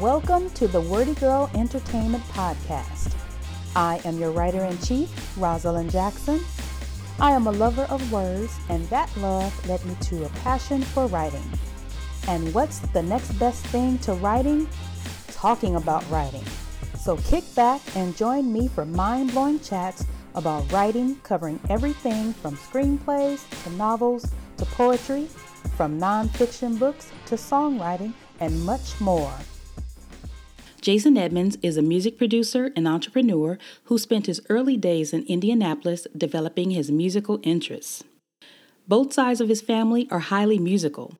Welcome to the Wordy Girl Entertainment Podcast. I am your writer in chief, Rosalind Jackson. I am a lover of words, and that love led me to a passion for writing. And what's the next best thing to writing? Talking about writing. So kick back and join me for mind blowing chats about writing, covering everything from screenplays to novels to poetry, from nonfiction books to songwriting, and much more. Jason Edmonds is a music producer and entrepreneur who spent his early days in Indianapolis developing his musical interests. Both sides of his family are highly musical.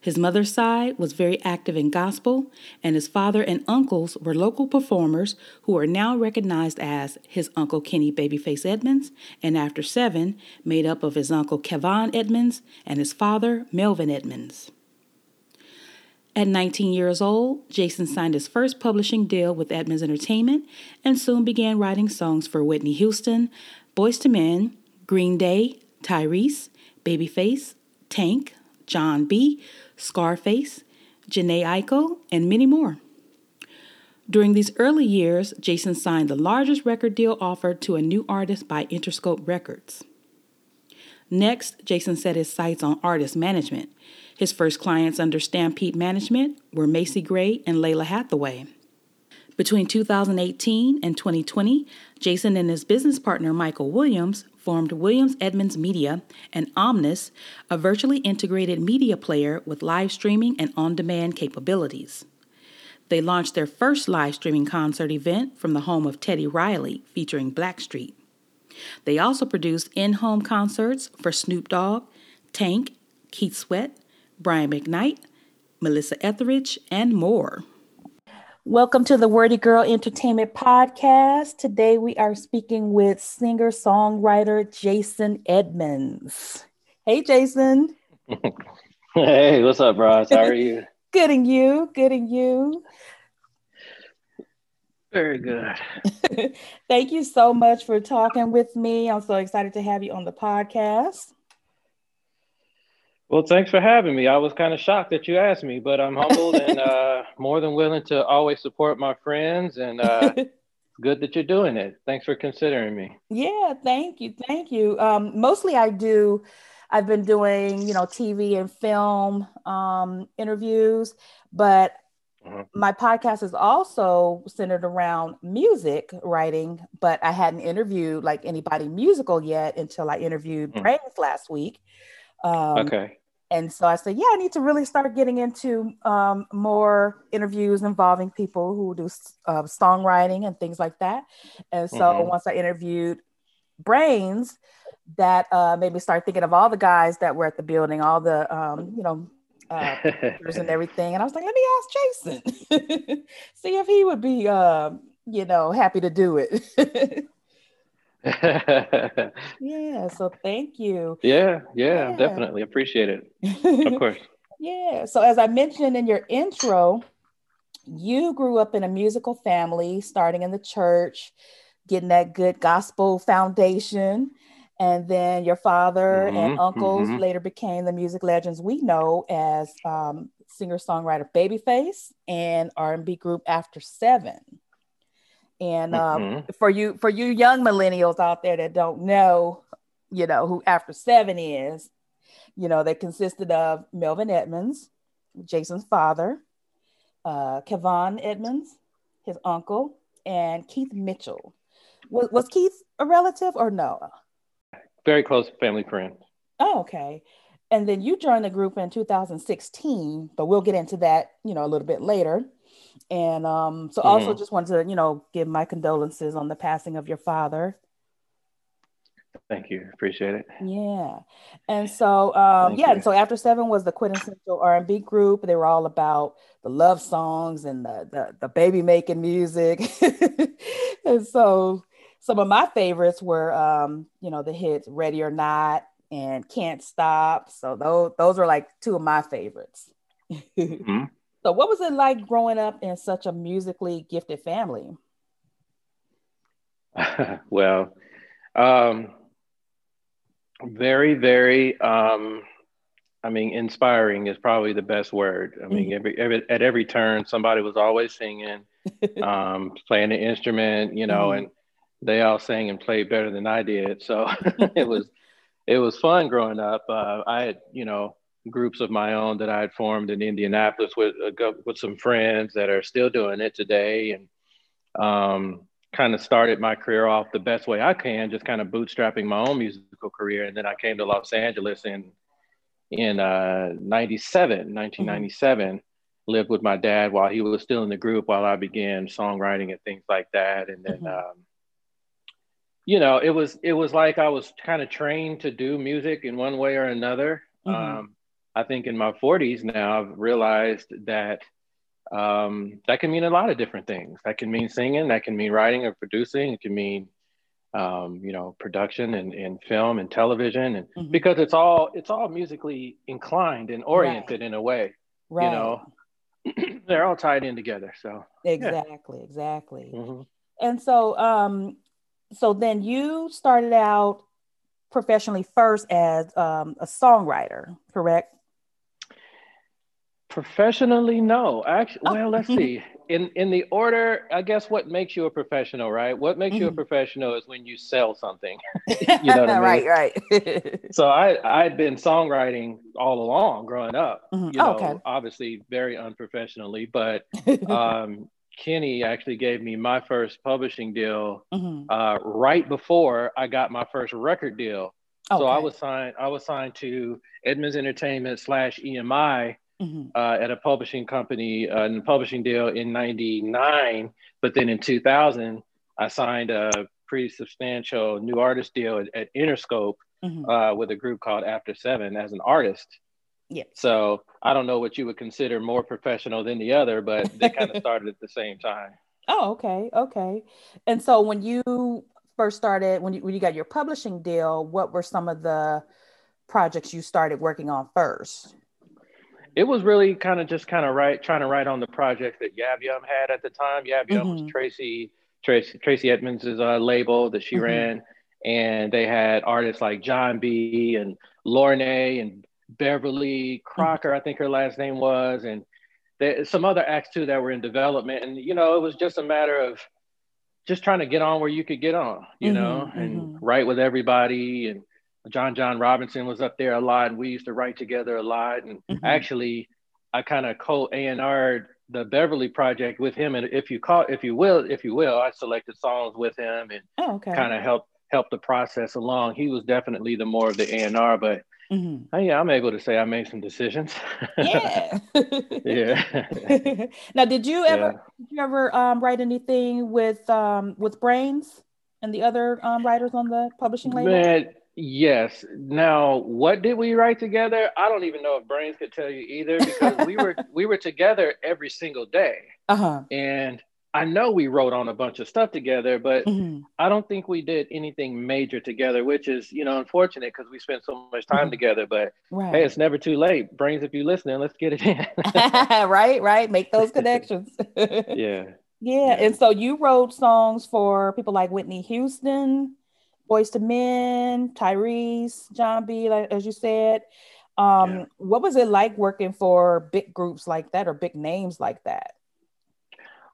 His mother's side was very active in gospel, and his father and uncles were local performers who are now recognized as his uncle Kenny Babyface Edmonds, and after seven, made up of his uncle Kevon Edmonds and his father Melvin Edmonds. At 19 years old, Jason signed his first publishing deal with Edmonds Entertainment and soon began writing songs for Whitney Houston, Boyz II Men, Green Day, Tyrese, Babyface, Tank, Jon B., Scarface, Jhené Aiko, and many more. During these early years, Jason signed the largest record deal offered to a new artist by Interscope Records. Next, Jason set his sights on artist management. His first clients under Stampede Management were Macy Gray and Lalah Hathaway. Between 2018 and 2020, Jason and his business partner Michael Williams formed Williams Edmonds Media and Omnis, a virtually integrated media player with live streaming and on demand capabilities. They launched their first live streaming concert event from the home of Teddy Riley featuring Blackstreet. They also produced in home concerts for Snoop Dogg, Tank, Keith Sweat, Brian McKnight, Melissa Etheridge, and more. Welcome to the Wordy Girl Entertainment Podcast. Today we are speaking with singer songwriter Jason Edmonds. Hey, Jason. hey, what's up, Roz? How are you? good and you. Good and you. Very good. Thank you so much for talking with me. I'm so excited to have you on the podcast. Well, thanks for having me. I was kind of shocked that you asked me, but I'm humbled and uh, more than willing to always support my friends. And uh, good that you're doing it. Thanks for considering me. Yeah, thank you, thank you. Um, mostly, I do. I've been doing, you know, TV and film um, interviews, but mm-hmm. my podcast is also centered around music writing. But I hadn't interviewed like anybody musical yet until I interviewed mm-hmm. Brains last week. Um, okay. And so I said, yeah, I need to really start getting into um, more interviews involving people who do uh, songwriting and things like that. And so mm-hmm. once I interviewed Brains, that uh, made me start thinking of all the guys that were at the building, all the, um, you know, uh, and everything. And I was like, let me ask Jason, see if he would be, uh, you know, happy to do it. yeah, so thank you. Yeah, yeah, yeah. definitely appreciate it. Of course. yeah, so as I mentioned in your intro, you grew up in a musical family, starting in the church, getting that good gospel foundation. And then your father mm-hmm, and uncles mm-hmm. later became the music legends we know as um, singer-songwriter Babyface and R&B group After Seven. And um, mm-hmm. for you, for you young millennials out there that don't know, you know who After Seven is, you know they consisted of Melvin Edmonds, Jason's father, uh, Kevon Edmonds, his uncle, and Keith Mitchell. Was, was Keith a relative or no? Very close family friend. Oh, okay. And then you joined the group in 2016, but we'll get into that, you know, a little bit later. And um, so, also mm-hmm. just wanted to, you know, give my condolences on the passing of your father. Thank you, appreciate it. Yeah, and so um, yeah, you. and so after seven was the quintessential R and B group. They were all about the love songs and the the, the baby making music, and so some of my favorites were, um, you know, the hits "Ready or Not" and "Can't Stop." So those those are like two of my favorites. mm-hmm. So, what was it like growing up in such a musically gifted family? well, um, very, very um, I mean, inspiring is probably the best word. I mean, mm-hmm. every, every, at every turn, somebody was always singing, um, playing an instrument, you know, mm-hmm. and they all sang and played better than I did. So it was, it was fun growing up. Uh, I had, you know, groups of my own that I had formed in Indianapolis with uh, with some friends that are still doing it today, and um, kind of started my career off the best way I can, just kind of bootstrapping my own musical career. And then I came to Los Angeles in in uh, 97, 1997. Mm-hmm. Lived with my dad while he was still in the group while I began songwriting and things like that. And then, mm-hmm. um, you know, it was it was like I was kind of trained to do music in one way or another. Mm-hmm. Um, I think in my 40s now, I've realized that um, that can mean a lot of different things. That can mean singing, that can mean writing or producing, it can mean um, you know production and, and film and television, and mm-hmm. because it's all it's all musically inclined and oriented right. in a way. Right. You know, they're all tied in together. So exactly, yeah. exactly. Mm-hmm. And so, um, so then you started out professionally first as um, a songwriter, correct? Professionally, no. Actually, oh. well, let's see. In in the order, I guess what makes you a professional, right? What makes mm-hmm. you a mm-hmm. professional is when you sell something. you know what I mean? right, right. so I I'd been songwriting all along growing up. Mm-hmm. You know, oh, okay. obviously very unprofessionally, but um, Kenny actually gave me my first publishing deal mm-hmm. uh, right before I got my first record deal. Okay. So I was signed. I was signed to Edmonds Entertainment slash EMI mm-hmm. uh, at a publishing company, uh, in a publishing deal in '99. But then in 2000, I signed a pretty substantial new artist deal at, at Interscope mm-hmm. uh, with a group called After Seven as an artist. Yeah. So I don't know what you would consider more professional than the other, but they kind of started at the same time. Oh, okay, okay. And so when you first started, when you when you got your publishing deal, what were some of the projects you started working on first? It was really kind of just kind of right trying to write on the project that Yab Yum had at the time. Yab Yum mm-hmm. was Tracy Tracy Tracy Edmonds' uh, label that she mm-hmm. ran, and they had artists like Jon B and Lorne and Beverly Crocker, mm-hmm. I think her last name was, and there, some other acts too that were in development. And you know, it was just a matter of just trying to get on where you could get on, you mm-hmm. know, and mm-hmm. write with everybody and John John Robinson was up there a lot, and we used to write together a lot. And mm-hmm. actually, I kind of co A and R the Beverly project with him, and if you call, if you will, if you will, I selected songs with him and oh, okay. kind of helped help the process along. He was definitely the more of the A and R, but mm-hmm. yeah, I'm able to say I made some decisions. Yeah, yeah. now, did you ever yeah. did you ever um, write anything with um, with Brains and the other um, writers on the publishing label? Man, Yes. Now, what did we write together? I don't even know if Brains could tell you either because we were we were together every single day. Uh-huh. And I know we wrote on a bunch of stuff together, but mm-hmm. I don't think we did anything major together, which is, you know, unfortunate because we spent so much time mm-hmm. together. But right. hey, it's never too late. Brains, if you're listening, let's get it in. right, right. Make those connections. yeah. yeah. Yeah. And so you wrote songs for people like Whitney Houston, Boyz II Men, Tyrese, Jon B, like as you said. Um, yeah. What was it like working for big groups like that or big names like that?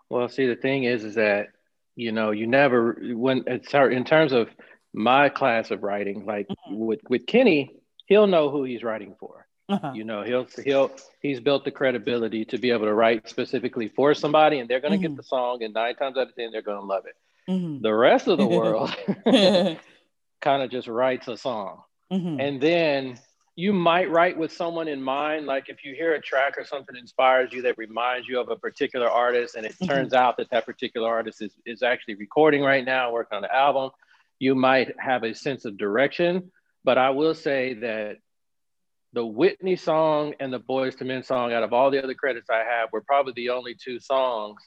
Well, see, the thing is, is that you know, you never when it's in terms of my class of writing, like mm-hmm. with with Kenny, he'll know who he's writing for. Uh-huh. You know, he'll he'll he's built the credibility to be able to write specifically for somebody, and they're going to mm-hmm. get the song, and nine times out of ten, they're going to love it. Mm-hmm. The rest of the world kind of just writes a song. Mm-hmm. And then you might write with someone in mind. Like if you hear a track or something inspires you that reminds you of a particular artist, and it mm-hmm. turns out that that particular artist is, is actually recording right now, working on an album, you might have a sense of direction. But I will say that the Whitney song and the Boyz II Men song, out of all the other credits I have, were probably the only two songs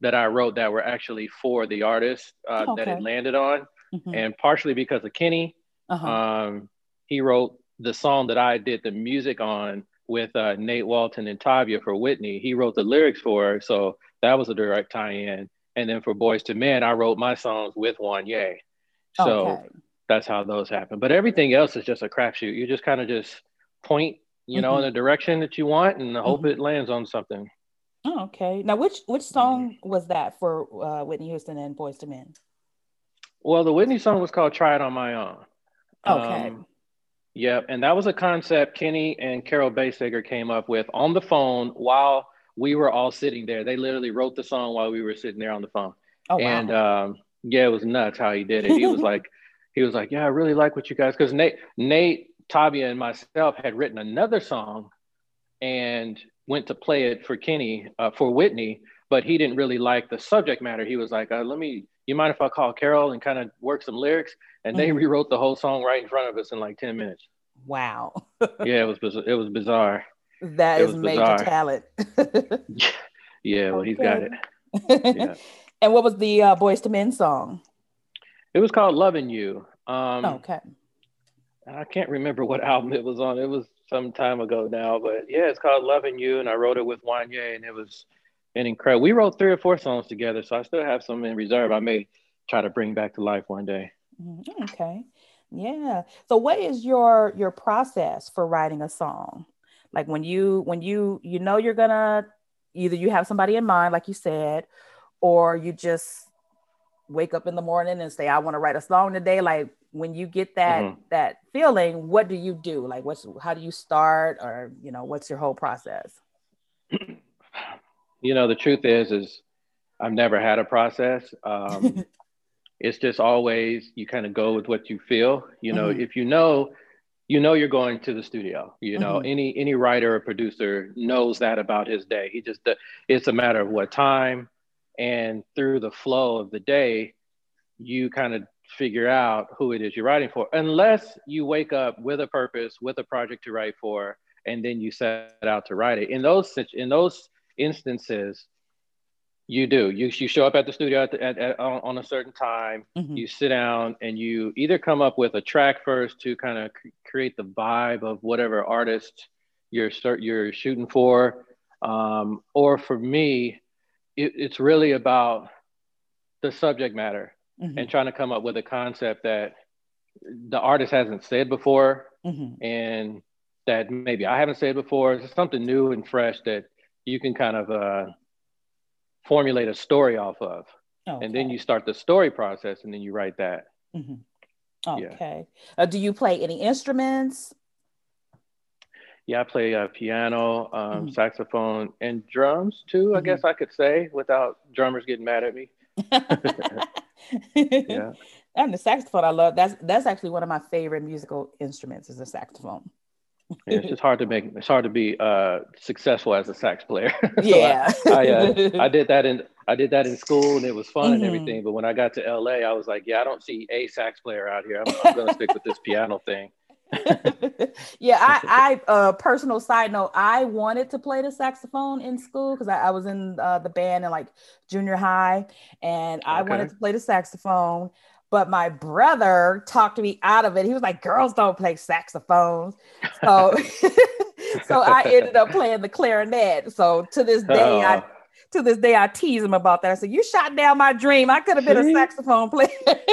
that I wrote that were actually for the artist uh, okay. that it landed on, mm-hmm. and partially because of Kenny. Uh-huh. Um, he wrote the song that I did the music on with uh, Nate Walton and Tavia for Whitney. He wrote the lyrics for her, so that was a direct tie-in. And then for Boyz II Men, I wrote my songs with Wanya. So okay. that's how those happen. But everything else is just a crapshoot. You just kind of just point you know, mm-hmm. in the direction that you want, and hope mm-hmm. it lands on something. Oh, okay. Now, which which song was that for uh, Whitney Houston and Boyz II Men? Well, the Whitney song was called "Try It on My Own." Okay. Um, yeah, and that was a concept Kenny and Carole Bayer Sager came up with on the phone while we were all sitting there. They literally wrote the song while we were sitting there on the phone. Oh, wow. And um, yeah, it was nuts how he did it. He was like, he was like, yeah, I really like what you guys, because Nate, Nate, Tavia, and myself had written another song, and went to play it for Kenny uh, for Whitney, but he didn't really like the subject matter. He was like, uh, "Let me, you mind if I call Carol and kind of work some lyrics?" And mm-hmm. they rewrote the whole song right in front of us in like ten minutes. Wow. yeah, it was it was bizarre. That it is major bizarre. talent. yeah, well, okay. he's got it. Yeah. and what was the uh, Boyz II Men song? It was called "Loving You." Um, okay. I can't remember what album it was on. It was some time ago now, but yeah, it's called Loving You, and I wrote it with Wanya, and it was an incredible. We wrote three or four songs together, so I still have some in reserve. I may try to bring back to life one day. Mm-hmm. Okay, yeah. So, what is your your process for writing a song? Like when you when you you know you're gonna either you have somebody in mind, like you said, or you just wake up in the morning and say, "I want to write a song today." Like when you get that mm-hmm. that feeling what do you do? Like what's how do you start? Or you know what's your whole process? You know the truth is is i've never had a process. Um, it's just always you kind of go with what you feel. You know mm-hmm. if you know you know you're going to the studio. You know mm-hmm. any any writer or producer knows that about his day. He just it's a matter of what time. And through the flow of the day you kind of figure out who it is you're writing for, unless you wake up with a purpose, with a project to write for, and then you set out to write it. In those in those instances, you do. You, you show up at the studio at, the, at, at on, a certain time. Mm-hmm. You sit down and you either come up with a track first to kind of c- create the vibe of whatever artist you're start you're shooting for, um, or for me, it, it's really about the subject matter mm-hmm. and trying to come up with a concept that the artist hasn't said before mm-hmm. and that maybe I haven't said before. It's something new and fresh that you can kind of uh, formulate a story off of. Okay. And then you start the story process and then you write that. Mm-hmm. Okay. Yeah. Uh, do you play any instruments? Yeah, I play uh, piano, um, mm-hmm. saxophone, and drums too, I mm-hmm. guess I could say, without drummers getting mad at me. yeah. And the saxophone, I love. That's that's actually one of my favorite musical instruments is the saxophone. yeah, it's just hard to make. It's hard to be uh, successful as a sax player. yeah, I, I, uh, I, did that in I did that in school and it was fun mm-hmm. and everything. But when I got to LA, I was like, yeah, I don't see a sax player out here. I'm, I'm going to stick with this piano thing. yeah, I, I uh, personal side note, I wanted to play the saxophone in school because I, I, was in uh, the band in like junior high, and I okay. wanted to play the saxophone. But my brother talked me out of it. He was like, "Girls don't play saxophones," so so I ended up playing the clarinet. So to this day, oh. I to this day I tease him about that. I said, "You shot down my dream. I could have been a saxophone player."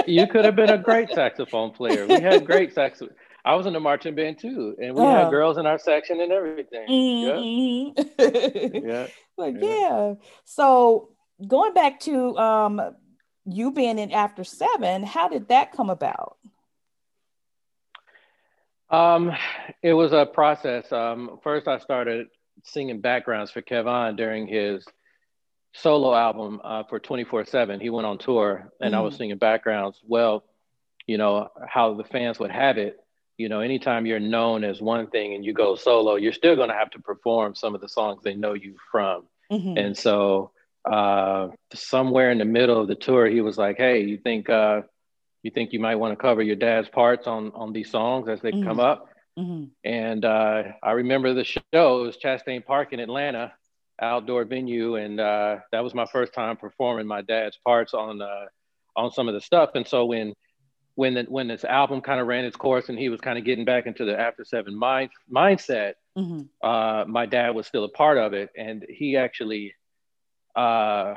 you could have been a great saxophone player. We had great saxophone. I was in the marching band too, and we oh. had girls in our section and everything. Mm-hmm. Yeah. yeah. But yeah. yeah. So going back to um, you being in After Seven, how did that come about? Um, it was a process. Um, first, I started singing backgrounds for Kevon during his solo album uh, for 24 7. He went on tour and mm. I was mm. singing backgrounds. Well, you know, how the fans would have it you know, anytime you're known as one thing and you go solo, you're still going to have to perform some of the songs they know you from. Mm-hmm. And so, uh, somewhere in the middle of the tour, he was like, "Hey, you think uh, you think you might want to cover your dad's parts on on these songs as they mm-hmm. come up?" Mm-hmm. And uh, I remember the show. It was Chastain Park in Atlanta, outdoor venue, and uh, that was my first time performing my dad's parts on uh, on some of the stuff. And so when when the, when this album kind of ran its course and he was kind of getting back into the after seven mind, mindset mm-hmm. uh, my dad was still a part of it and he actually uh,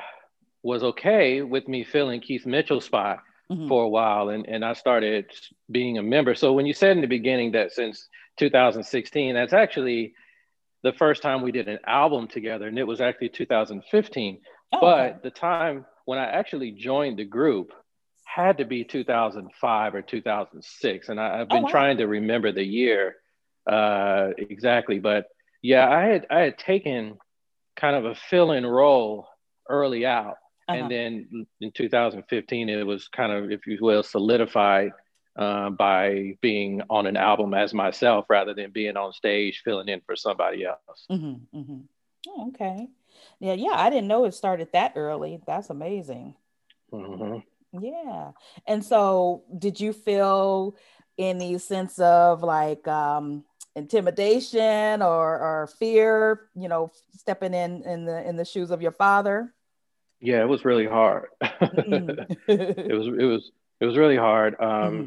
was okay with me filling keith mitchell's spot mm-hmm. for a while, and and I started being a member. So when you said in the beginning that since 2016, that's actually the first time we did an album together, and it was actually 2015. Oh, but okay. the time when I actually joined the group had to be 2005 or 2006, and I, have been oh, wow. trying to remember the year uh, exactly. But yeah, I had I had taken kind of a fill-in role early out, uh-huh. and then in 2015 it was kind of, if you will, solidified uh, by being on an album as myself rather than being on stage filling in for somebody else. Mm-hmm, mm-hmm. Oh, okay. Yeah, yeah. I didn't know it started that early. That's amazing. Mm-hmm. Yeah. And so, did you feel any sense of like um, intimidation or, or fear? You know, stepping in in the in the shoes of your father. Yeah, it was really hard. It was it was it was really hard. Um, mm-hmm.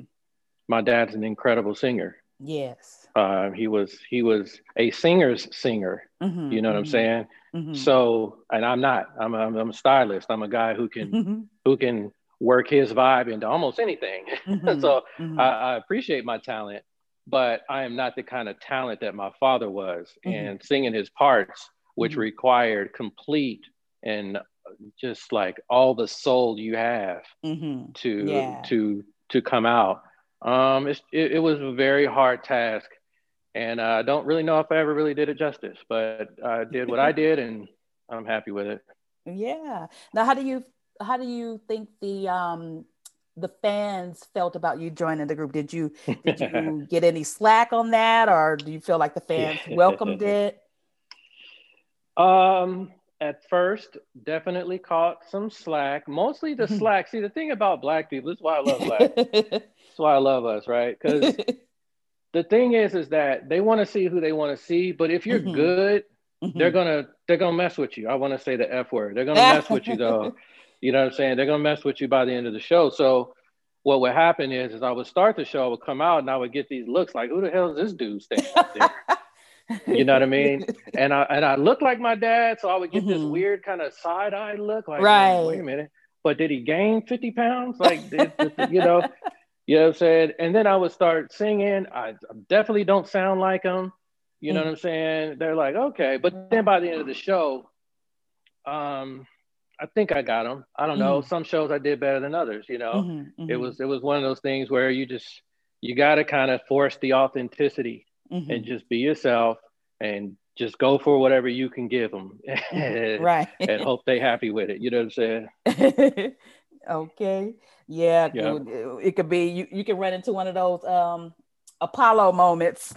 My dad's an incredible singer. Yes. Uh, he was he was a singer's singer. Mm-hmm, you know what I'm mm-hmm. saying? Mm-hmm. So, and I'm not. I'm a, I'm a stylist. I'm a guy who can mm-hmm. who can work his vibe into almost anything. Mm-hmm. so mm-hmm. I, I, appreciate my talent, but I am not the kind of talent that my father was. Mm-hmm. And singing his parts, which mm-hmm. required complete and uh, just like all the soul you have to yeah. to to come out um, it, it, was a very hard task, and uh, I don't really know if I ever really did it justice, but I did what I did, and I'm happy with it. Yeah. Now, how do you how do you think the um the fans felt about you joining the group? Did you did you get any slack on that, or do you feel like the fans welcomed it? Um, at first definitely caught some slack mostly the slack see the thing about black people this is why i love black that's why i love us right because the thing is is that they want to see who they want to see but if you're mm-hmm. good mm-hmm. they're gonna they're gonna mess with you i want to say the f word they're gonna mess with you though you know what i'm saying they're gonna mess with you by the end of the show so what would happen is is i would start the show i would come out and i would get these looks like who the hell is this dude standing up there you know what I mean? And I and I look like my dad, so I would get mm-hmm. this weird kind of side eye look, like, right. wait a minute, but did he gain 50 pounds? Like, did, you know, you know what I'm saying? And then I would start singing. I definitely don't sound like him. You know mm-hmm. what I'm saying? They're like, okay, but then by the end of the show, um, I think I got them. I don't know. Mm-hmm. Some shows I did better than others. You know, mm-hmm. it mm-hmm. was it was one of those things where you just you got to kind of force the authenticity mm-hmm. and just be yourself and just go for whatever you can give them right and hope they happy with it you know what i'm saying okay yeah, yeah. It, it, could be you, you can run into one of those um apollo moments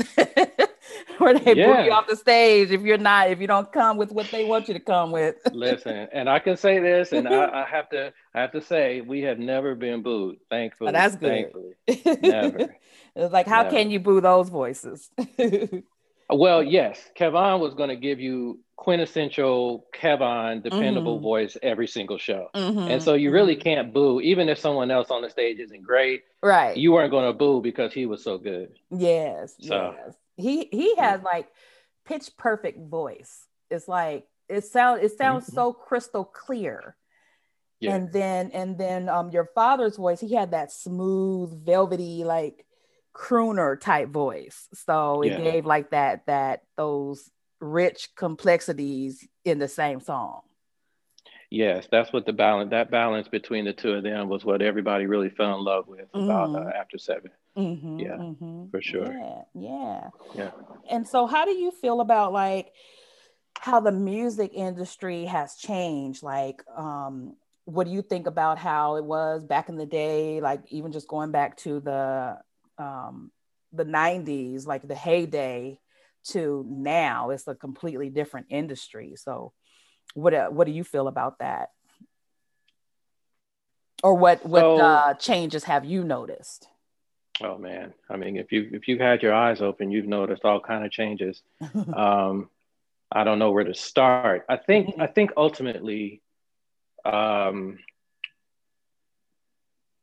they yeah. boo you off the stage if you're not if you don't come with what they want you to come with listen and i can say this and I, I, have to i have to say we have never been booed thankfully oh, that's good thankfully. never it's like, how can you boo those voices? well, yes, Kevon was going to give you quintessential Kevon dependable mm-hmm. voice every single show. Mm-hmm. And so you really mm-hmm. can't boo, even if someone else on the stage isn't great. Right. You weren't going to boo because he was so good. Yes. So, yes. He he has like pitch perfect voice. It's like it sound it sounds mm-hmm. so crystal clear. Yeah. And then and then um your father's voice, he had that smooth, velvety, like crooner type voice. So it yeah. gave like that that those rich complexities in the same song. Yes, that's what the balance that balance between the two of them was what everybody really fell in love with mm-hmm. about uh, mm-hmm. after 7 mm-hmm, yeah, mm-hmm. for sure. Yeah, yeah, yeah. And so, how do you feel about like how the music industry has changed? Like, um, what do you think about how it was back in the day? Like, even just going back to the um, the 90s, like the heyday, to now, it's a completely different industry. So, what uh, what do you feel about that? Or what what so, uh, changes have you noticed? Oh man, I mean, if you if you've had your eyes open, you've noticed all kind of changes. um, I don't know where to start. I think I think ultimately, um,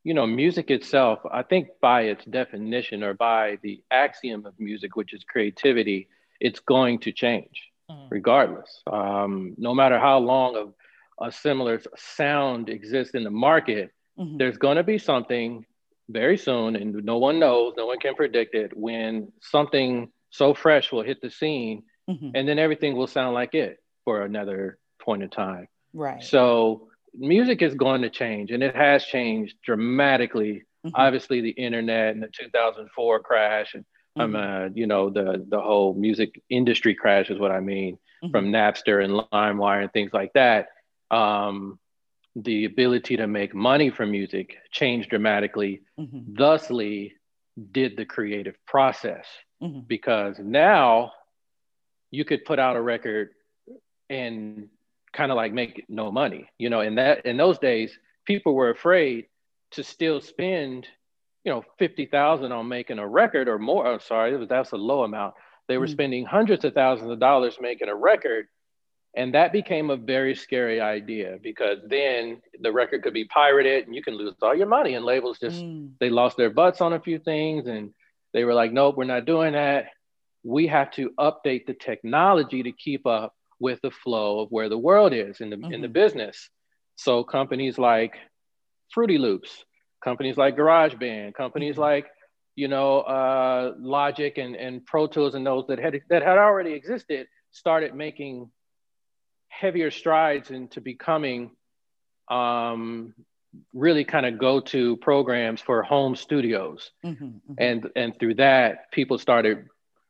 you know, music itself, I think by its definition or by the axiom of music, which is creativity, it's going to change mm. regardless. Um, no matter how long a, a similar sound exists in the market, mm-hmm. there's going to be something very soon, and no one knows, no one can predict it, when something so fresh will hit the scene, mm-hmm. and then everything will sound like it for another point in time. Right. So music is going to change, and it has changed dramatically. Mm-hmm. Obviously, the internet and the 2004 crash, and um, mm-hmm. uh, you know, the the whole music industry crash is what I mean, mm-hmm. from Napster and LimeWire and things like that. Um, the ability to make money from music changed dramatically. Mm-hmm. Thusly, did the creative process mm-hmm. because now you could put out a record and kind of like make no money. You know, in that in those days, people were afraid to still spend, you know, fifty thousand on making a record or more. Oh, sorry, that's a low amount. They were mm-hmm. spending hundreds of thousands of dollars making a record and that became a very scary idea because then the record could be pirated and you can lose all your money. And labels just, mm. they lost their butts on a few things and they were like, nope, we're not doing that. We have to update the technology to keep up with the flow of where the world is in the, mm-hmm. in the mm-hmm. business. So companies like Fruity Loops, companies like GarageBand, companies mm-hmm. like, you know, uh, Logic and, and Pro Tools and those that had, that had already existed started making heavier strides into becoming um, really kind of go-to programs for home studios mm-hmm, mm-hmm. and and through that people started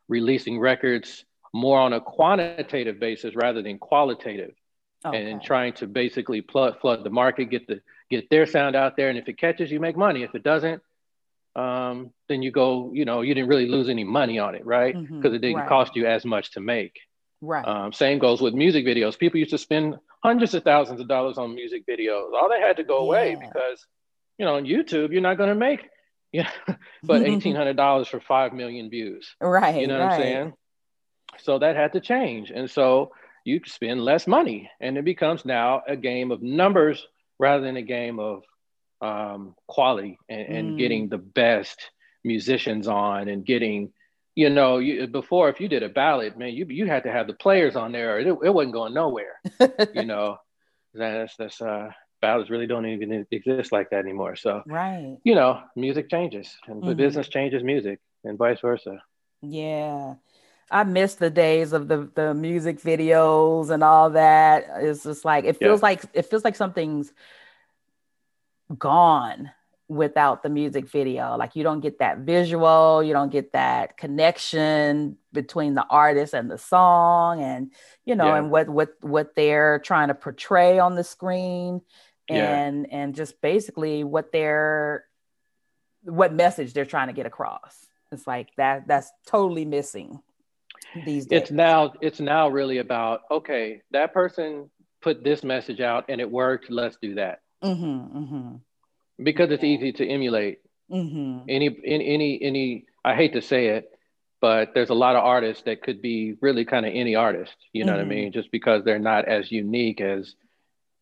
releasing records more on a quantitative basis rather than qualitative okay. and trying to basically flood, flood the market get the get their sound out there and if it catches you make money if it doesn't um, then you go you know you didn't really lose any money on it right because mm-hmm, it didn't right. cost you as much to make Right. Um, same goes with music videos. People used to spend hundreds of thousands of dollars on music videos. All they had to go yeah. away because, you know, on YouTube, you're not going to make, you know, but eighteen hundred dollars for five million views. Right. You know right. what I'm saying? So that had to change, and so you spend less money, and it becomes now a game of numbers rather than a game of um, quality and, and mm. getting the best musicians on and getting you know, you, before if you did a ballad, man, you you had to have the players on there, it, it wasn't going nowhere. you know, that's that's uh, ballads really don't even exist like that anymore. So, right, you know, music changes, and mm-hmm. business changes music, and vice versa. Yeah. I miss the days of the the music videos and all that. It's just like it feels yeah. like it feels like something's gone without the music video. Like you don't get that visual, you don't get that connection between the artist and the song and you know yeah. and what what what they're trying to portray on the screen and yeah. and just basically what they're what message they're trying to get across. It's like that that's totally missing these days. It's now it's now really about okay, that person put this message out and it worked, let's do that. Mm-hmm, mm-hmm because it's easy to emulate. Mm-hmm. Any, in, any, any. I hate to say it, but there's a lot of artists that could be really kind of any artist. You know mm-hmm. what I mm-hmm. mean? Just because they're not as unique as,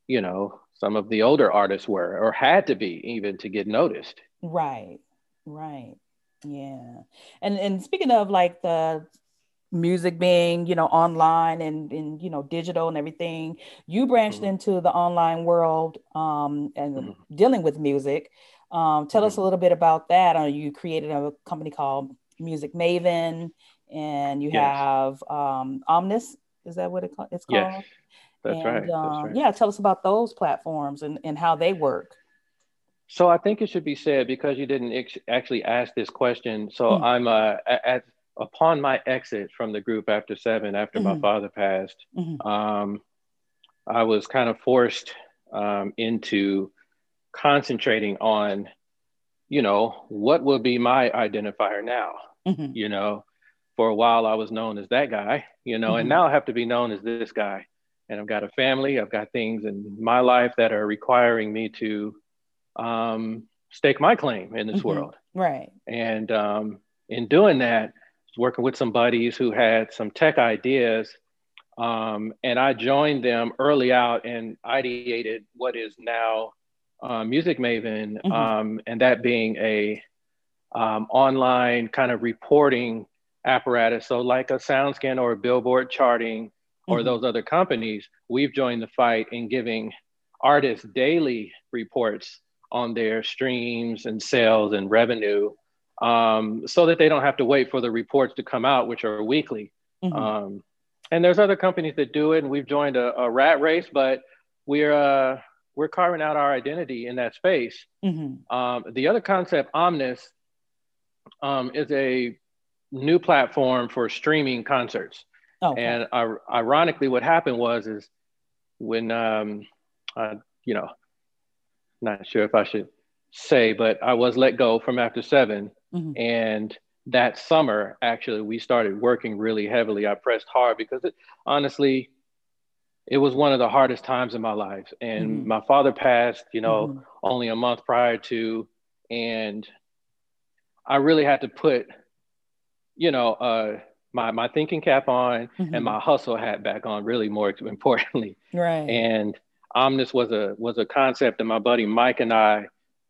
you know, some of the older artists were or had to be even to get noticed. Right. Right. Yeah. And and speaking of like the music being you know online and and you know digital and everything you branched mm-hmm. into the online world um, and mm-hmm. dealing with music um, tell mm-hmm. us a little bit about that uh, you created a company called music maven and you yes. have um, omnis is that what it, it's called yes. That's, and, right. That's um, right yeah tell us about those platforms and, and how they work so I think it should be said because you didn't ex- actually ask this question. So mm. I'm uh, at upon my exit from the group after seven, after mm-hmm. my father passed, mm-hmm. um, I was kind of forced um, into concentrating on, you know, what will be my identifier now. Mm-hmm. You know, for a while I was known as that guy, you know, and mm-hmm. now I have to be known as this guy. And I've got a family, I've got things in my life that are requiring me to um, stake my claim in this mm-hmm. world. Right. And um, in doing that, working with some buddies who had some tech ideas. Um, and I joined them early out and ideated what is now uh, Music Maven, mm-hmm. um, and that being a um, online kind of reporting apparatus. So, like a SoundScan or a Billboard charting or mm-hmm. those other companies, we've joined the fight in giving artists daily reports on their streams and sales and revenue um, so that they don't have to wait for the reports to come out, which are weekly. Mm-hmm. Um, and there's other companies that do it, and we've joined a, a rat race, but we're uh, we're carving out our identity in that space. Mm-hmm. Um, the other concept, Omnis, um, is a new platform for streaming concerts. Okay. And uh, ironically, what happened was is when um, uh, you know, not sure if I should say, but I was let go from After 7 mm-hmm. and that summer actually we started working really heavily. I pressed hard because it, honestly, it was one of the hardest times in my life. And mm-hmm. my father passed, you know, mm-hmm. only a month prior to, and I really had to put, you know, uh, my my thinking cap on mm-hmm. and my hustle hat back on. Really, more importantly, right. And Omnis was a was a concept that my buddy Mike and I.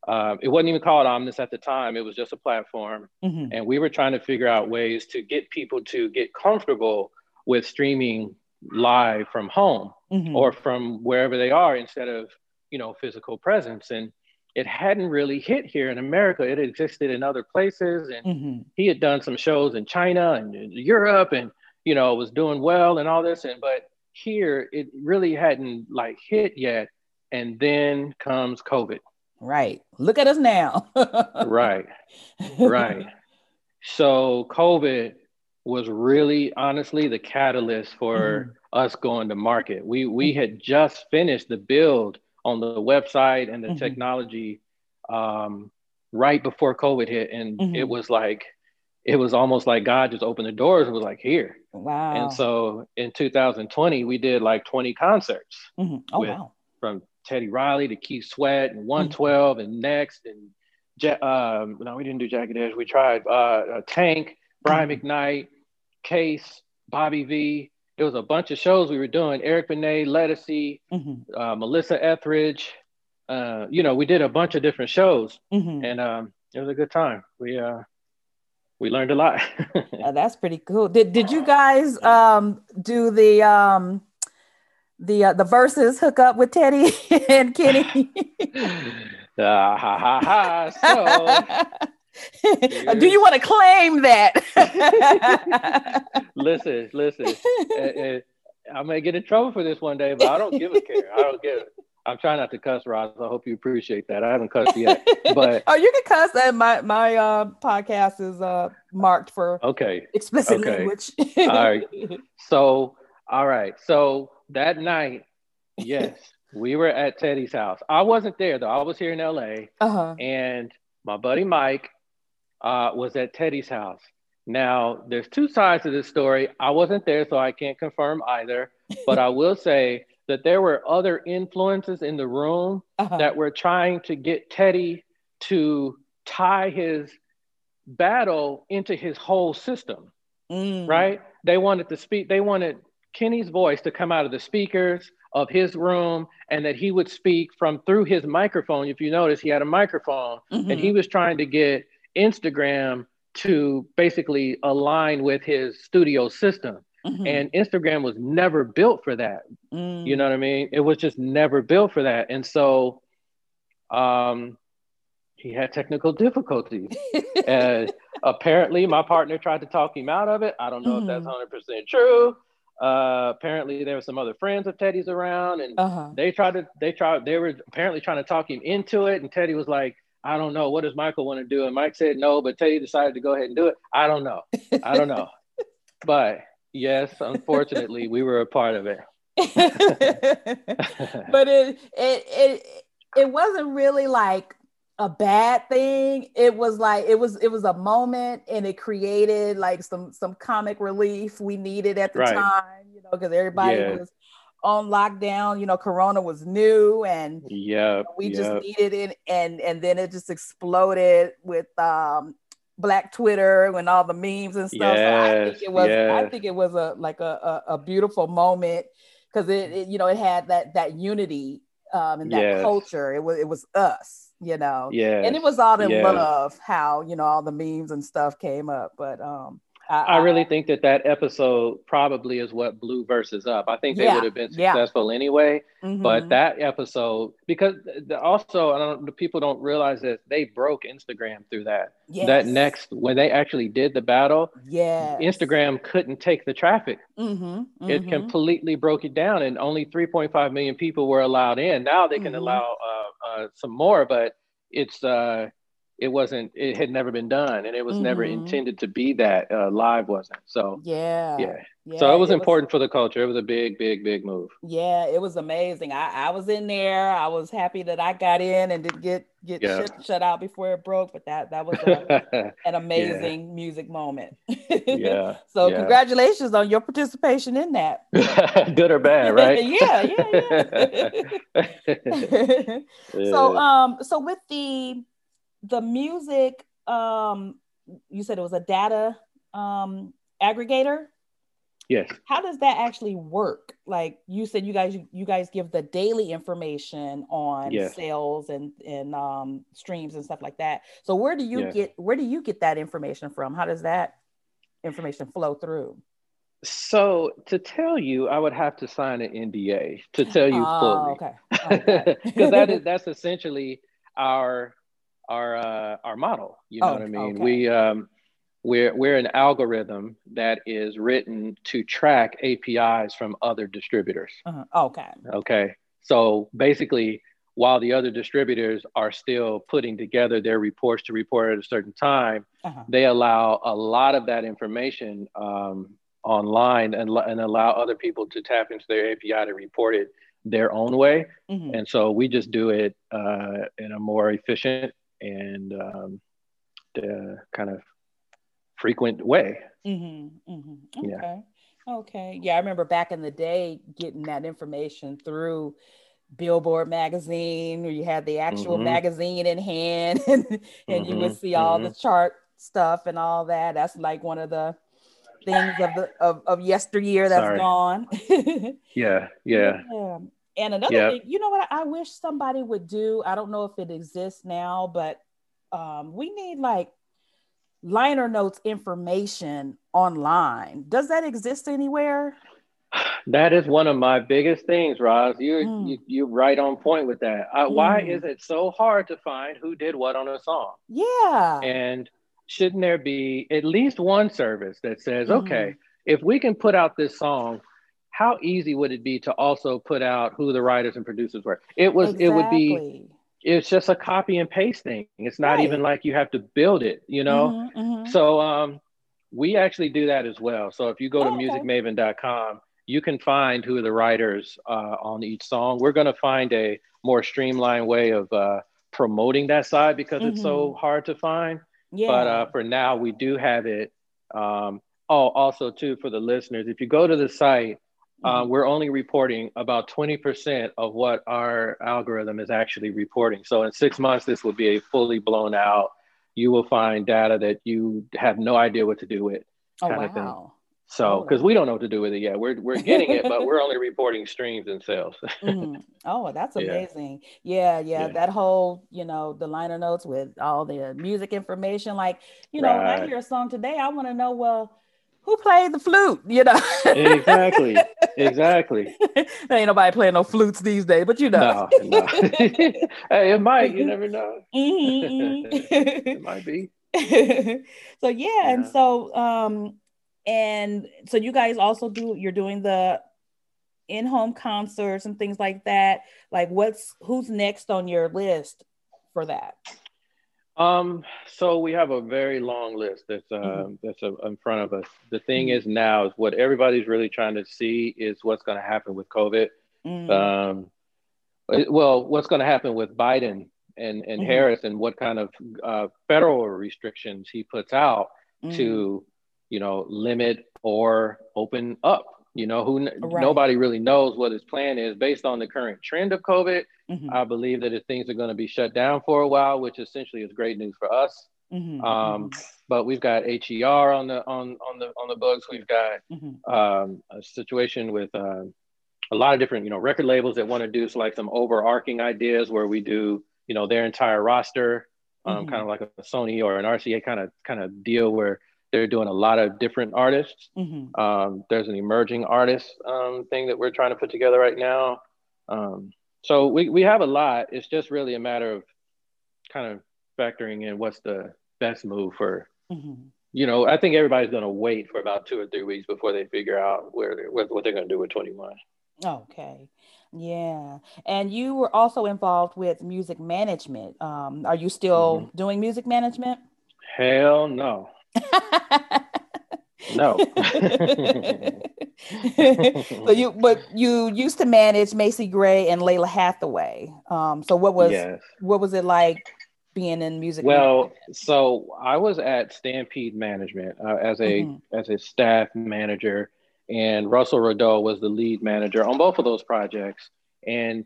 Uh, it wasn't even called Omnis at the time. It was just a platform, mm-hmm. and we were trying to figure out ways to get people to get comfortable with streaming live from home mm-hmm. or from wherever they are instead of you know physical presence and it hadn't really hit here in america it existed in other places and mm-hmm. he had done some shows in china and europe and you know was doing well and all this and but here it really hadn't like hit yet and then comes covid right look at us now right right so covid was really honestly the catalyst for mm-hmm. us going to market. We we mm-hmm. had just finished the build on the website and the mm-hmm. technology um, right before COVID hit, and mm-hmm. it was like it was almost like God just opened the doors and was like, "Here." Wow. And so in 2020, we did like 20 concerts. Mm-hmm. Oh with, wow! From Teddy Riley to Keith Sweat and 112 mm-hmm. and Next and um, no, we didn't do Jagged Edge. We tried uh, Tank, Brian McKnight, Case, Bobby V. It was a bunch of shows we were doing. Eric Benet, Ledisi, mm-hmm. uh, Melissa Etheridge. Uh, you know, we did a bunch of different shows, mm-hmm. and um, it was a good time. We uh, we learned a lot. uh, that's pretty cool. Did Did you guys um, do the um, the uh, the Verzuz hook up with Teddy and Kenny? uh, ha ha ha! So Do you want to claim that? listen, listen. I may get in trouble for this one day, but I don't give a care. I don't give. I'm trying not to cuss, Roz. I hope you appreciate that. I haven't cussed yet, but oh, you can cuss. And my my uh, podcast is uh, marked for okay explicit okay. language. all right. So all right. So that night, yes, we were at Teddy's house. I wasn't there though. I was here in LA, uh-huh. and my buddy Mike uh, was at Teddy's house. Now, there's two sides to this story. I wasn't there, so I can't confirm either. But I will say that there were other influences in the room uh-huh. that were trying to get Teddy to tie his battle into his whole system, mm. right? They wanted to speak, they wanted Kenny's voice to come out of the speakers of his room and that he would speak from through his microphone. If you notice, he had a microphone mm-hmm. and he was trying to get Instagram to basically align with his studio system. Mm-hmm. And Instagram was never built for that. Mm. You know what I mean? It was just never built for that. And so um, he had technical difficulties. and apparently, my partner tried to talk him out of it. I don't know mm-hmm. if that's 100% mm-hmm. true. Uh, apparently, there were some other friends of Teddy's around, and uh-huh. they tried to, they tried, they were apparently trying to talk him into it. And Teddy was like, I don't know. What does Michael want to do? And Mike said no, but Teddy decided to go ahead and do it. I don't know. I don't know. but yes, unfortunately, we were a part of it. but it it it it wasn't really like a bad thing. It was like it was it was a moment and it created like some some comic relief we needed at the right. time, you know, because everybody yeah. was on lockdown. You know, Corona was new, and yeah, we yep. just needed it, and and then it just exploded with um, Black Twitter and all the memes and stuff. Yes, so I think it was, yes. I think it was a like a a, a beautiful moment because it, it, you know, it had that that unity um, and that yes. culture. It was it was us, you know. Yeah. And it was all in love how you know all the memes and stuff came up, but um I, I, really think that that episode probably is what blew Verzuz up. I think they yeah, would have been successful yeah. anyway, mm-hmm. but that episode because also I don't people don't realize that they broke Instagram through that. Yes. That next when they actually did the battle, yeah, Instagram couldn't take the traffic. Mm-hmm, mm-hmm. It completely broke it down, and only 3.5 million people were allowed in. Now they can mm-hmm. allow uh, uh, some more, but it's uh, it wasn't it had never been done and it was mm-hmm. never intended to be that uh, live wasn't. So yeah. yeah. Yeah so it was it important was, for the culture. It was a big big big move. Yeah it was amazing. I i was in there. I was happy that i got in and didn't get get yeah. shut, shut out before it broke but that that was a, an amazing yeah. music moment. Yeah so congratulations on your participation in that. Good or bad right? Yeah yeah yeah. So um so with the the music um you said it was a data um aggregator yes how does that actually work like you said you guys you guys give the daily information on yes. sales and and um streams and stuff like that so where do you yes. get where do you get that information from how does that information flow through so to tell you, I would have to sign an NDA to tell you oh, fully. Okay. Because that is that's essentially our our uh, our model. You know oh, what I mean? Okay. We um, we're we're an algorithm that is written to track APIs from other distributors. Uh-huh. Okay. Okay. So basically, while the other distributors are still putting together their reports to report at a certain time, uh-huh. they allow a lot of that information um, online and, and allow other people to tap into their API to report it their own way. Mm-hmm. And so we just do it uh, in a more efficient and um, the kind of frequent way. Mm-hmm, mm-hmm. Okay. Yeah. Okay. Yeah, I remember back in the day getting that information through Billboard magazine, where you had the actual mm-hmm. magazine in hand, and, and you would mm-hmm, see all the mm-hmm. chart stuff and all that. That's like one of the things of the of, of yesteryear that's Sorry. gone. yeah, yeah, yeah. And another yep. thing, you know what I wish somebody would do? I don't know if it exists now, but um, we need like liner notes information online. Does that exist anywhere? That is one of my biggest things, Roz. You're mm. you, you're right on point with that. Uh, mm. Why is it so hard to find who did what on a song? Yeah. And shouldn't there be at least one service that says, mm. okay, if we can put out this song how easy would it be to also put out who the writers and producers were? It was, exactly. it would be, it's just a copy and paste thing. It's not right. even like you have to build it, you know? Mm-hmm, mm-hmm. So um, we actually do that as well. So if you go to oh, musicmaven.com, you can find who the writers uh, on each song. We're going to find a more streamlined way of uh, promoting that side because mm-hmm. it's so mm-hmm. hard to find. Yeah. But uh, for now, we do have it. Um, oh, also too for the listeners, if you go to the site, uh, mm-hmm. we're only reporting about 20% of what our algorithm is actually reporting. So in six months, this will be a fully blown out. You will find data that you have no idea what to do with. Oh, wow. of thing. So, because oh, we don't know what to do with it yet, we're we're getting it, but we're only reporting streams and sales. mm. Oh, that's amazing! Yeah. yeah. yeah, That whole, you know, the liner notes with all the music information. Like, you know, right. when I hear a song today, I want to know, well, who played the flute? You know. exactly. Exactly. ain't nobody playing no flutes these days, but you know. No, no. hey, it might. You never know. Mm-hmm. it might be. so yeah, yeah, and so um, and so you guys also do. You're doing the in-home concerts and things like that. Like, what's who's next on your list for that? Um, so we have a very long list that's uh, mm-hmm. that's uh, in front of us. The thing mm-hmm. is now is what everybody's really trying to see is what's going to happen with COVID. Mm-hmm. Um, well, what's going to happen with Biden and and mm-hmm. Harris and what kind of uh, federal restrictions he puts out to mm-hmm. you know limit or open up you know, who right. nobody really knows what his plan is based on the current trend of COVID. Mm-hmm. I believe that if things are going to be shut down for a while, which essentially is great news for us. Mm-hmm. Um, mm-hmm. but we've got HER on the on on the on the books. We've got mm-hmm. um, a situation with uh, a lot of different you know record labels that want to do so like some overarching ideas where we do you know their entire roster, um, mm-hmm. kind of like a Sony or an RCA kind of kind of deal where they're doing a lot of different artists. Mm-hmm. Um, there's an emerging artist um, thing that we're trying to put together right now. Um, so we, we have a lot. It's just really a matter of kind of factoring in what's the best move for, Mm-hmm. you know, I think everybody's going to wait for about two or three weeks before they figure out where they're, what, what they're going to do with 21. Okay. Yeah. And you were also involved with music management. Um, are you still Mm-hmm. doing music management? Hell no. No. so you but you used to manage Macy Gray and Lalah Hathaway. Um, so what was yes. what was it like being in music? Well, management? so I was at Stampede Management uh, as a Mhm. as a staff manager, and Russell Rideau was the lead manager on both of those projects, and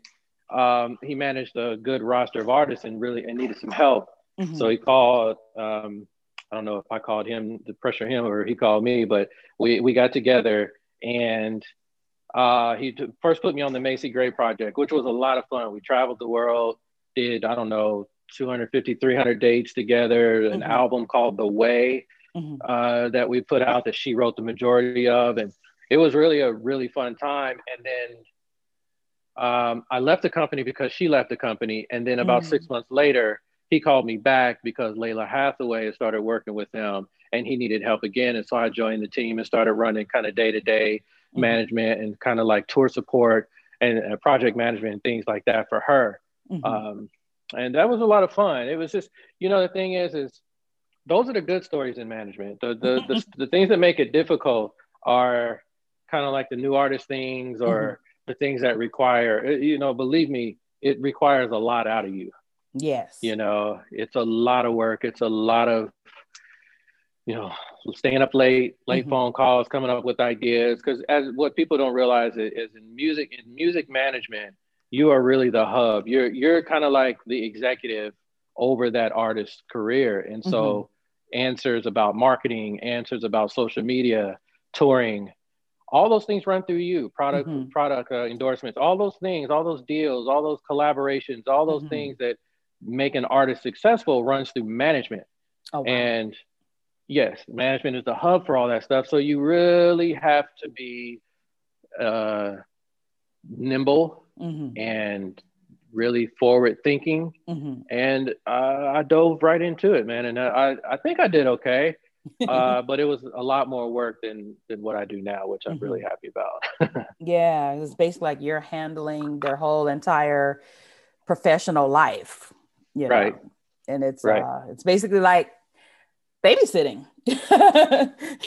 um, he managed a good roster of artists and really and needed some help. Mhm. So he called. Um, I don't know if I called him to pressure him or he called me, but we we got together and uh, he t- first put me on the Macy Gray project, which was a lot of fun. We traveled the world, did I don't know 250, 300 dates together, an Mhm. album called The Way Mhm. uh, that we put out that she wrote the majority of, and it was really a really fun time. And then um, I left the company because she left the company, and then about Mhm. six months later, he called me back because Lalah Hathaway had started working with him, and he needed help again. And so I joined the team and started running kind of day to day management and kind of like tour support and uh, project management and things like that for her. Mhm. Um, and that was a lot of fun. It was just, you know, the thing is, is those are the good stories in management. The the the, the things that make it difficult are kind of like the new artist things or the things that require, uh, you know, believe me, it requires a lot out of you. Yes. You know, it's a lot of work. It's a lot of, you know, staying up late, late Mhm. phone calls, coming up with ideas. Because as what people don't realize is, in music, in music management, you are really the hub. You're you're kind of like the executive over that artist's career, and so answers about marketing, answers about social media, touring, all those things run through you. Product Mhm. product uh, endorsements, all those things, all those deals, all those collaborations, all those Mhm. things that make an artist successful runs through management. Oh, wow. And yes, management is the hub for all that stuff. So you really have to be uh, nimble Mhm. and really forward thinking. Mhm. And uh, I dove right into it, man. And I, I think I did okay. Uh, but it was a lot more work than than what I do now, which I'm really happy about. Yeah, it's basically like you're handling their whole entire professional life, you know? Right. And it's Right. uh, it's basically like babysitting,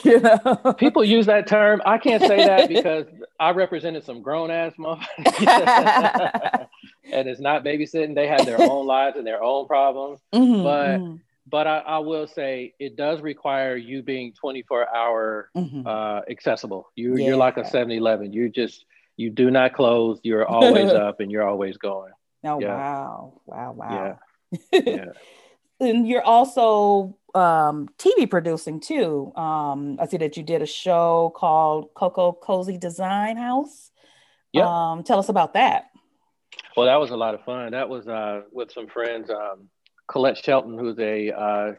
you know. People use that term. I can't say that because I represented some grown ass motherfuckers. and it's not babysitting. They have their own lives and their own problems. Mhm, But- mhm, But I, I will say it does require you being 24 hour mhm. uh, accessible. You, You're like a Yeah. 7 Eleven. You just, you do not close. You're always up and you're always going. oh yeah. wow, wow, wow. Yeah. and you're also um, TV producing too. Um, I see that you did a show called Coco Cozy Design House. Yeah. Um, tell us about that. Well, that was a lot of fun. That was uh, with some friends. Um, Colette Shelton, who's a uh,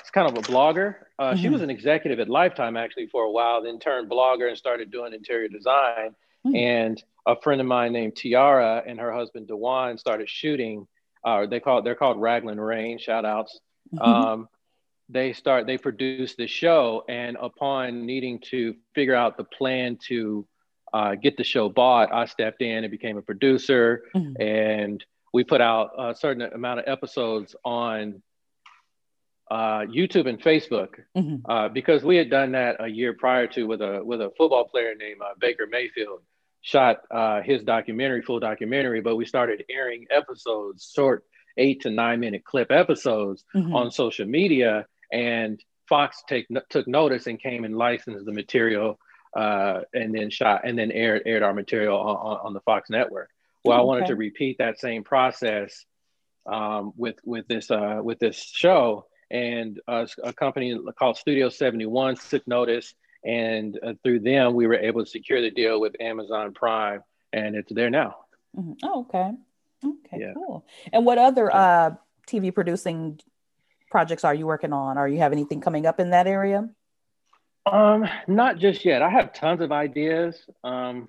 it's kind of a blogger. Uh, She Mhm. was an executive at Lifetime actually for a while, then turned blogger and started doing interior design. Hmm. And a friend of mine named Tiara and her husband Dewan started shooting. Uh, they call they're called Raglan Rain. Shout outs. Um, they start they produce the show, and upon needing to figure out the plan to uh, get the show bought, I stepped in and became a producer Mhm. and we put out a certain amount of episodes on uh, YouTube and Facebook Mhm. uh, because we had done that a year prior to with a with a football player named uh, Baker Mayfield. Shot uh, his documentary, full documentary, but we started airing episodes, short eight to nine minute clip episodes Mhm. on social media, and Fox take took notice and came and licensed the material, uh, and then shot and then aired aired our material on, on, the Fox network. Well, I wanted to repeat that same process um, with with this uh, with this show, and uh, a company called Studio Seventy One took notice, and uh, through them we were able to secure the deal with Amazon Prime, and it's there now. Mhm. Oh, okay. Okay, Yeah. cool. And what other uh, TV producing projects are you working on? Are you have anything coming up in that area? Um, not just yet. I have tons of ideas. Um,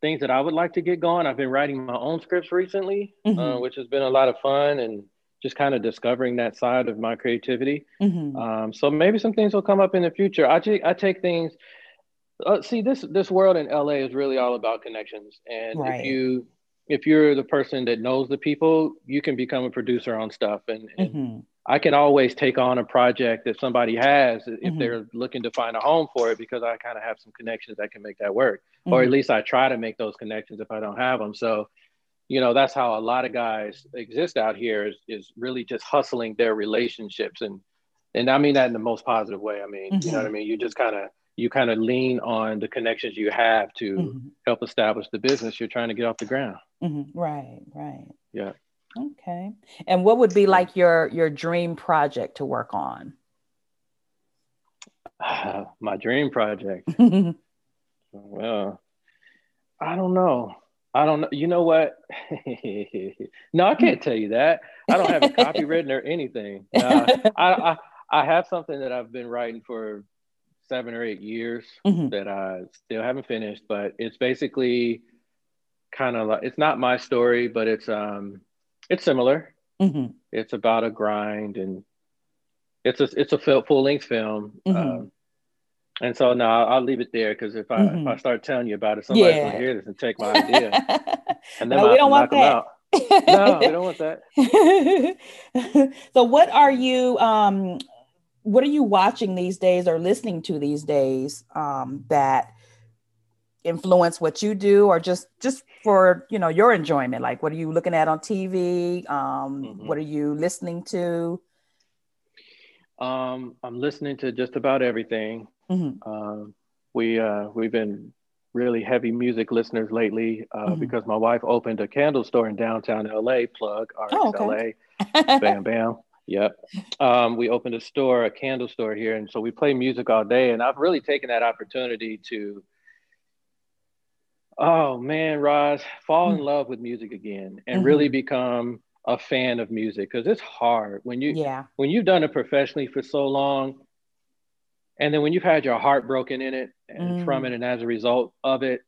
things that I would like to get going. I've been writing my own scripts recently, uh, mm-hmm. uh, which has been a lot of fun and just kind of discovering that side of my creativity. Mm-hmm. Um, so maybe some things will come up in the future. I take I take things. Uh, see this this world in LA is really all about connections, and right. if you if you're the person that knows the people, you can become a producer on stuff, and, and mm-hmm. I can always take on a project that somebody has if mm-hmm. they're looking to find a home for it because I kind of have some connections that can make that work, mm-hmm. or at least I try to make those connections if I don't have them. So, you know, that's how a lot of guys exist out here is is really just hustling their relationships and and I mean that in the most positive way. I mean, mm-hmm. you know what I mm-hmm. mean? You just kind of you kind of lean on the connections you have to mm-hmm. help establish the business you're trying to get off the ground. Mm-hmm. Right, right. Yeah. Okay. And what would be like your your dream project to work on? Uh, my dream project. well, I don't know. I don't know. You know what? no, I can't tell you that. I don't have a copy written or anything. I, I, I have something that I've been writing for seven or eight years mm-hmm. that I still haven't finished, but it's basically kind of like it's not my story, but it's um it's similar. Mm-hmm. It's about a grind, and it's a it's a full length film. Mm-hmm. Um, and so now I'll leave it there because if I mm-hmm. if I start telling you about it, somebody's yeah. gonna hear this and take my idea, and then no, we don't want that. no, we don't want that. so, what are you? Um, what are you watching these days or listening to these days um, that influence what you do or just just for you know your enjoyment like what are you looking at on tv um, mm-hmm. what are you listening to um, i'm listening to just about everything mm-hmm. um, we uh, we've been really heavy music listeners lately uh, mm-hmm. because my wife opened a candle store in downtown la plug RX oh, okay. la bam bam Yep. Um, we opened a store, a candle store here. And so we play music all day. And I've really taken that opportunity to oh man, Roz, fall in hmm. love with music again and mm-hmm. really become a fan of music because it's hard when you yeah when you've done it professionally for so long and then when you've had your heart broken in it and mm. from it and as a result of it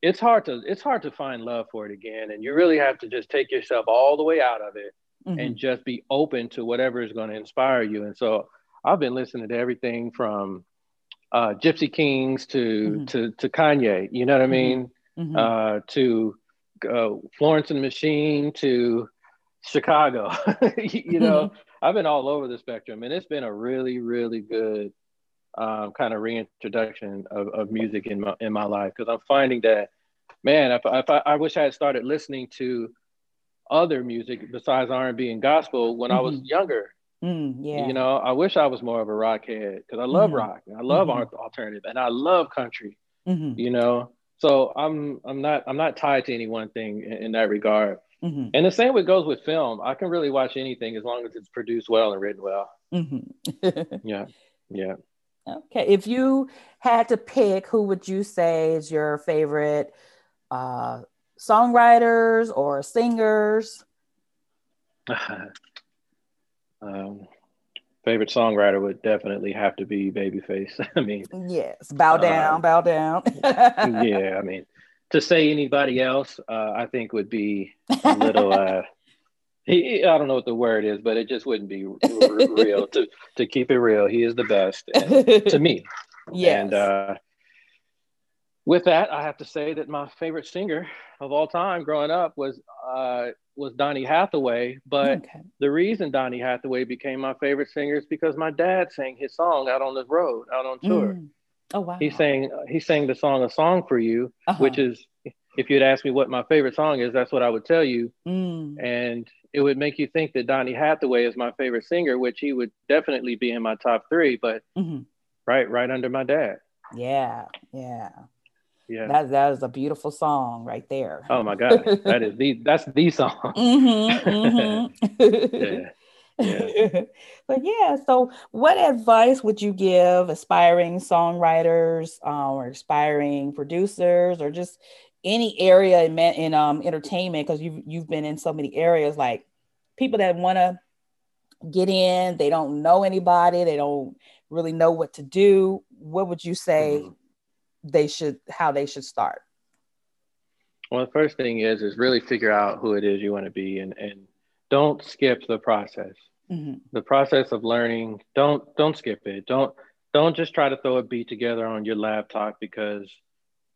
it's hard to it's hard to find love for it again and you really have to just take yourself all the way out of it mm-hmm. and just be open to whatever is going to inspire you and so i've been listening to everything from uh, gypsy kings to mm-hmm. to to kanye you know what i mm-hmm. mean mm-hmm. uh, to uh, Florence and the Machine to Chicago. you know, I've been all over the spectrum, and it's been a really, really good um, kind of reintroduction of, of music in my in my life because I'm finding that, man, if, if I, I, wish I had started listening to other music besides R&B and gospel when mm-hmm. I was mm-hmm. younger. Mm, yeah. You know, I wish I was more of a rock head because I love mm-hmm. rock, I love mm-hmm. alternative, and I love country. Mm-hmm. You know, so I'm I'm not I'm not tied to any one thing in, in that regard. Mm-hmm. And the same way goes with film. I can really watch anything as long as it's produced well and written well. Mm-hmm. yeah, yeah. Okay. If you had to pick, who would you say is your favorite uh, songwriters or singers? um, favorite songwriter would definitely have to be Babyface. I mean, yes, bow uh, down, uh, bow down. yeah, I mean, to say anybody else, uh, I think would be a little. Uh, he, I don't know what the word is, but it just wouldn't be real. to to keep it real, he is the best to me. Yeah, and uh, with that, I have to say that my favorite singer of all time growing up was uh, was Donny Hathaway. But okay. the reason Donny Hathaway became my favorite singer is because my dad sang his song out on the road, out on tour. Mm. Oh wow! He sang he sang the song "A Song for You," uh-huh. which is if you'd ask me what my favorite song is, that's what I would tell you. Mm. And it would make you think that Donny Hathaway is my favorite singer, which he would definitely be in my top three, but mm-hmm. right, right under my dad. Yeah, yeah yeah that, that is a beautiful song right there oh my god that is the that's the song mm-hmm, mm-hmm. yeah. Yeah. but yeah so what advice would you give aspiring songwriters um, or aspiring producers or just any area in, in um, entertainment because you've, you've been in so many areas like people that want to get in they don't know anybody they don't really know what to do, what would you say mm-hmm. they should how they should start? Well, the first thing is is really figure out who it is you want to be and and don't skip the process. Mm-hmm. The process of learning, don't don't skip it. Don't don't just try to throw a beat together on your laptop because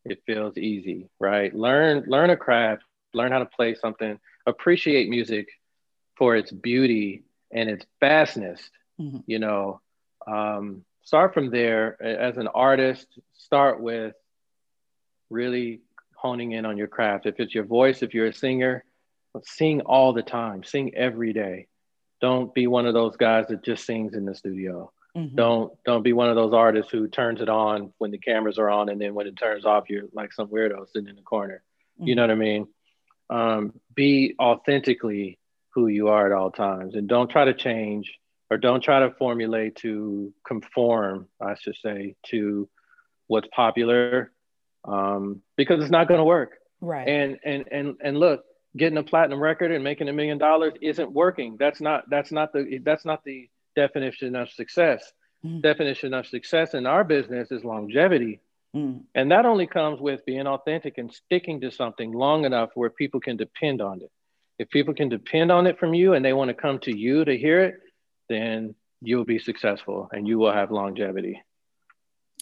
it feels easy, right? Learn learn a craft, learn how to play something, appreciate music for its beauty and its vastness. Mm-hmm. You know, um, start from there as an artist. Start with really honing in on your craft. If it's your voice, if you're a singer, sing all the time, sing every day. Don't be one of those guys that just sings in the studio. Mm-hmm. Don't don't be one of those artists who turns it on when the cameras are on and then when it turns off, you're like some weirdo sitting in the corner. Mm-hmm. You know what I mean? Um, be authentically who you are at all times and don't try to change or don't try to formulate to conform, I should say, to what's popular um, because it's not going to work. Right. And and and and look, getting a platinum record and making a million dollars isn't working. That's not that's not the that's not the definition of success. Mm. Definition of success in our business is longevity. Mm. And that only comes with being authentic and sticking to something long enough where people can depend on it. If people can depend on it from you and they want to come to you to hear it, then you'll be successful and you will have longevity.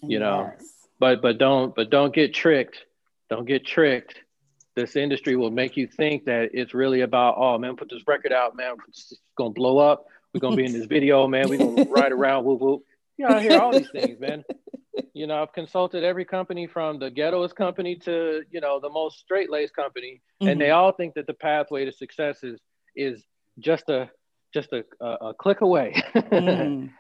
You yes. know, but but don't but don't get tricked. Don't get tricked. This industry will make you think that it's really about oh man, put this record out, man, it's gonna blow up. We're gonna be in this video, man. We're gonna ride around, whoop whoop. You know, I hear all these things, man. You know, I've consulted every company from the ghettoest company to you know the most straight laced company, mm-hmm. and they all think that the pathway to success is is just a just a, a, a click away. mm.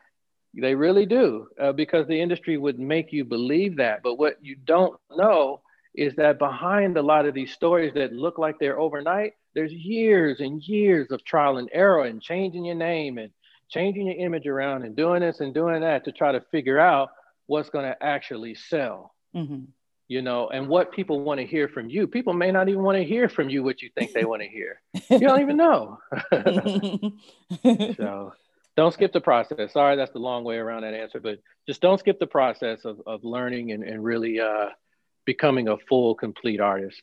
They really do, uh, because the industry would make you believe that. But what you don't know is that behind a lot of these stories that look like they're overnight, there's years and years of trial and error and changing your name and changing your image around and doing this and doing that to try to figure out what's going to actually sell. Mm-hmm. You know, and what people want to hear from you. People may not even want to hear from you what you think they want to hear. You don't even know. so don't skip the process. Sorry, that's the long way around that answer, but just don't skip the process of, of learning and, and really uh, becoming a full, complete artist.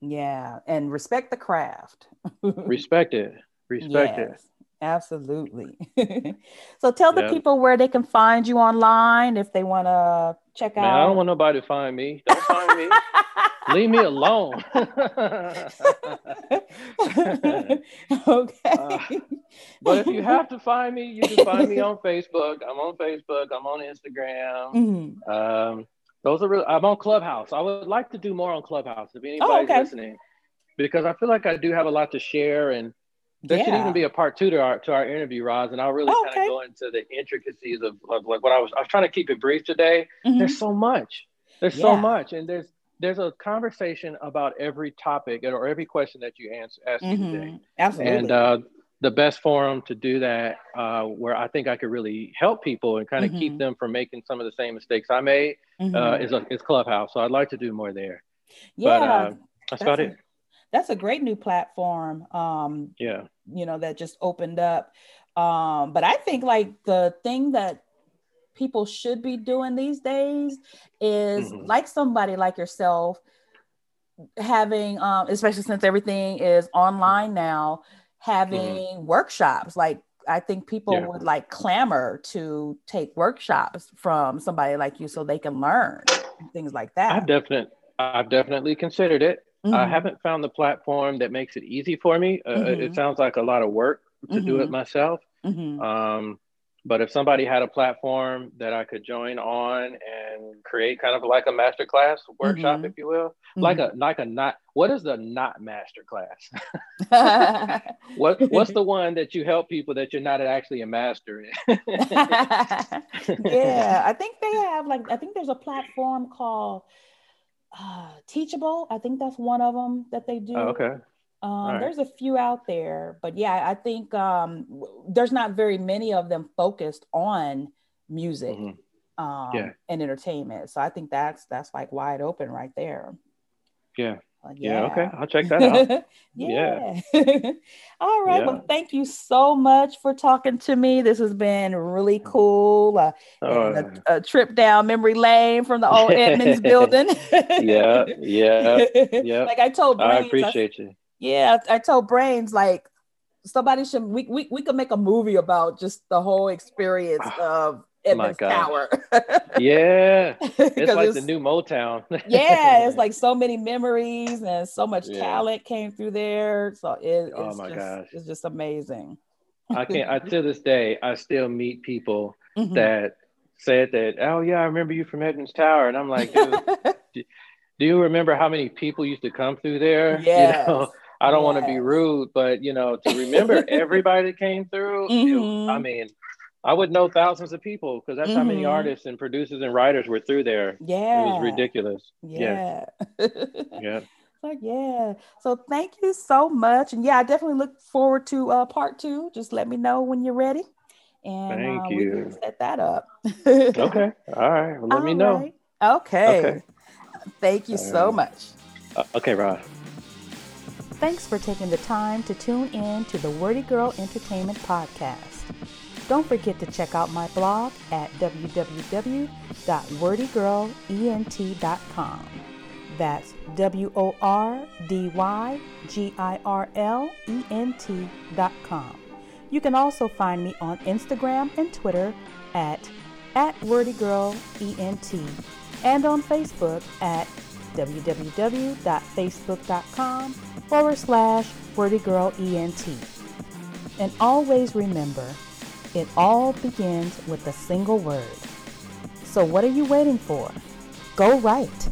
Yeah, and respect the craft. respect it. Respect yes, it. Absolutely. so tell the yeah. people where they can find you online if they want to check Man, out. I don't want nobody to find me. Don't find me. Leave me alone. okay. Uh, but if you have to find me, you can find me on Facebook. I'm on Facebook. I'm on Instagram. Mm-hmm. Um, those are really, I'm on Clubhouse. I would like to do more on Clubhouse if anybody's oh, okay. listening, because I feel like I do have a lot to share and there yeah. should even be a part two to our to our interview, Roz, and I'll really oh, kind of go into the intricacies of, of, like what I was. I was trying to keep it brief today. Mm-hmm. There's so much. There's yeah. so much, and there's there's a conversation about every topic or every question that you answer ask mm-hmm. today. Absolutely. And uh, the best forum to do that, uh, where I think I could really help people and kind of mm-hmm. keep them from making some of the same mistakes I made, uh, mm-hmm. uh, is a, is Clubhouse. So I'd like to do more there. Yeah, but, uh, that's, that's about a, it. That's a great new platform. Um, yeah, you know that just opened up. Um, but I think like the thing that people should be doing these days is mm-hmm. like somebody like yourself having um, especially since everything is online now having mm-hmm. workshops like i think people yeah. would like clamor to take workshops from somebody like you so they can learn things like that i've definitely i've definitely considered it mm-hmm. i haven't found the platform that makes it easy for me uh, it mm-hmm. sounds like a lot of work to do it mm-hmm. myself mm-hmm. um, but if somebody had a platform that I could join on and create kind of like a master class workshop, mm-hmm. if you will, mm-hmm. like a like a not what is the not master class? what what's the one that you help people that you're not actually a master in? yeah, I think they have like I think there's a platform called uh, Teachable. I think that's one of them that they do. Oh, okay. Um, right. There's a few out there, but yeah, I think um, there's not very many of them focused on music um, yeah. and entertainment. So I think that's that's like wide open right there. Yeah, yeah. yeah. Okay. I'll check that out. yeah. yeah. All right. Yeah. Well, thank you so much for talking to me. This has been really cool. Uh, oh. a, a, trip down memory lane from the old Edmonds building. yeah. Yeah. Yeah. like I told Brains, I appreciate I, you. Yeah. I told Brains, like, somebody should, we, we, we could make a movie about just the whole experience of Edmonds Tower. yeah, it's like it's, the new Motown. yeah, it's like so many memories and so much yeah. talent came through there. So it, oh my just, gosh, it's just amazing. I can't. I to this day, I still meet people mm-hmm. that said that. Oh yeah, I remember you from Edmonds Tower, and I'm like, do, do you remember how many people used to come through there? Yeah. You know, I don't yes. want to be rude, but you know, to remember everybody that came through, mm-hmm. it, I mean, I would know thousands of people because that's mm-hmm. how many mm-hmm. artists and producers and writers were through there. Yeah. It was ridiculous. Yeah. Yeah. yeah. Like, yeah. So thank you so much. And yeah, I definitely look forward to uh, part two. Just let me know when you're ready. And thank uh, you. we can set that up. okay. All right. Well, let All me know. Right. Okay. okay. Thank you All so right. much. Uh, okay, Rod. Thanks for taking the time to tune in to the Wordy Girl Entertainment Podcast. Don't forget to check out my blog at www.wordygirlent.com. That's W O R D Y G I R L E N T.com. You can also find me on Instagram and Twitter at, at WordyGirlENT and on Facebook at www.facebook.com forward slash WordyGirlENT. And always remember, it all begins with a single word. So what are you waiting for? Go write.